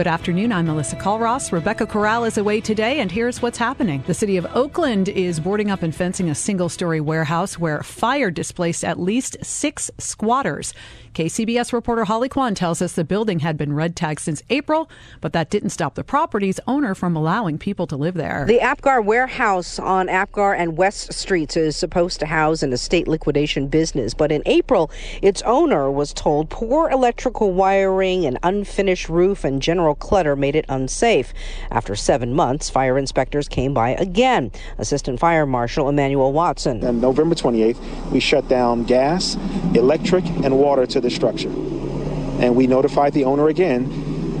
Good afternoon. I'm Melissa Culross. Rebecca Corral is away today, and here's what's happening. The city of Oakland is boarding up and fencing a single story warehouse where fire displaced at least six squatters. KCBS reporter Holly Quan tells us the building had been red tagged since April, but that didn't stop the property's owner from allowing people to live there. The Apgar warehouse on Apgar and West Streets is supposed to house an estate liquidation business, but in April, its owner was told poor electrical wiring, an unfinished roof, and general clutter made it unsafe. After seven months, fire inspectors came by again. Assistant Fire Marshal Emmanuel Watson. On November 28th, we shut down gas, electric, and water to the structure. And we notified the owner again.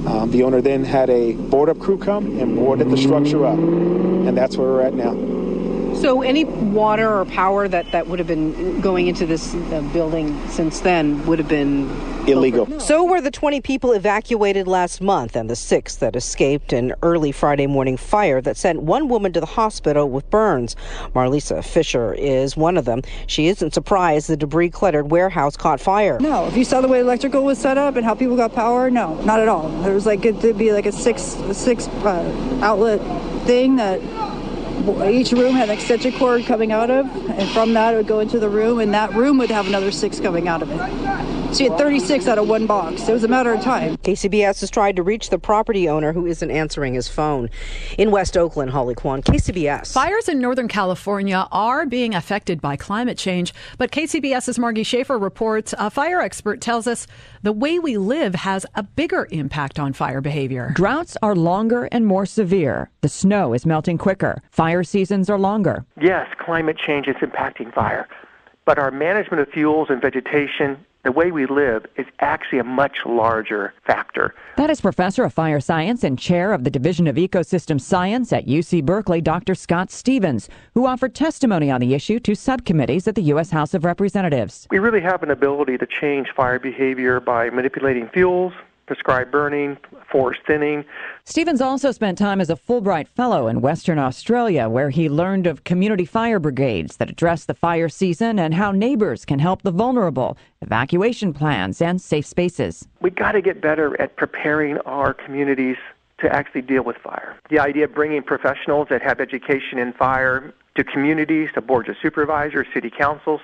Um, the owner then had a board up crew come and boarded the structure up. And that's where we're at now. So, any water or power that, that would have been going into this uh, building since then would have been illegal. So were the 20 people evacuated last month and the six that escaped an early Friday morning fire that sent one woman to the hospital with burns. Marlisa Fisher is one of them. She isn't surprised the debris cluttered warehouse caught fire. No, if you saw the way electrical was set up and how people got power, no, not at all. There was like it to be like a six a six uh, outlet thing that each room had an extension cord coming out of, and from that it would go into the room, and that room would have another six coming out of it. So you had 36 out of one box. It was a matter of time. KCBS has tried to reach the property owner who isn't answering his phone. In West Oakland, Holly Quan, KCBS. Fires in Northern California are being affected by climate change, but KCBS's Margie Schaefer reports a fire expert tells us the way we live has a bigger impact on fire behavior. Droughts are longer and more severe. The snow is melting quicker. Fire seasons are longer. Yes, climate change is impacting fire, but our management of fuels and vegetation the way we live is actually a much larger factor. That is Professor of Fire Science and Chair of the Division of Ecosystem Science at UC Berkeley, Dr. Scott Stevens, who offered testimony on the issue to subcommittees at the U.S. House of Representatives. We really have an ability to change fire behavior by manipulating fuels, prescribed burning, forest thinning. Stevens also spent time as a Fulbright Fellow in Western Australia, where he learned of community fire brigades that address the fire season and how neighbors can help the vulnerable, evacuation plans, and safe spaces. We've got to get better at preparing our communities to actually deal with fire. The idea of bringing professionals that have education in fire to communities, to boards of supervisors, city councils.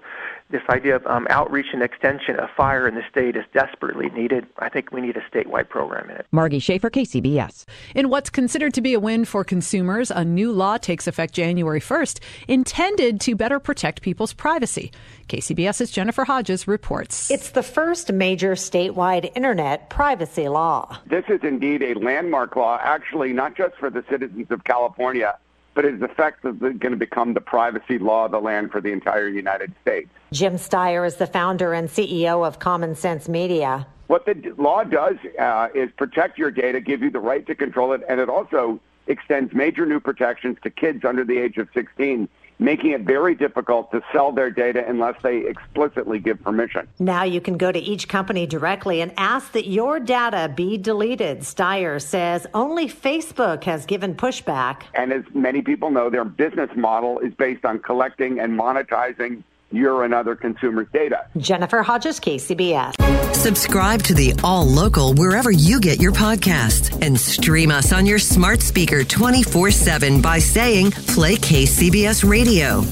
This idea of um, outreach and extension of fire in the state is desperately needed. I think we need a statewide program in it. Margie Schaefer, KCBS. In what's considered to be a win for consumers, a new law takes effect January 1st, intended to better protect people's privacy. KCBS's Jennifer Hodges reports. It's the first major statewide internet privacy law. This is indeed a landmark law, actually, not just for the citizens of California but is effectively going to become the privacy law of the land for the entire United States. Jim Steyer is the founder and CEO of Common Sense Media. What the law does uh, is protect your data, give you the right to control it, and it also extends major new protections to kids under the age of 16 making it very difficult to sell their data unless they explicitly give permission. Now you can go to each company directly and ask that your data be deleted. Steyer says only Facebook has given pushback. And as many people know, their business model is based on collecting and monetizing your and other consumers' data. Jennifer Hodges, KCBS. Subscribe to the All Local wherever you get your podcasts and stream us on your smart speaker 24 7 by saying Play KCBS Radio.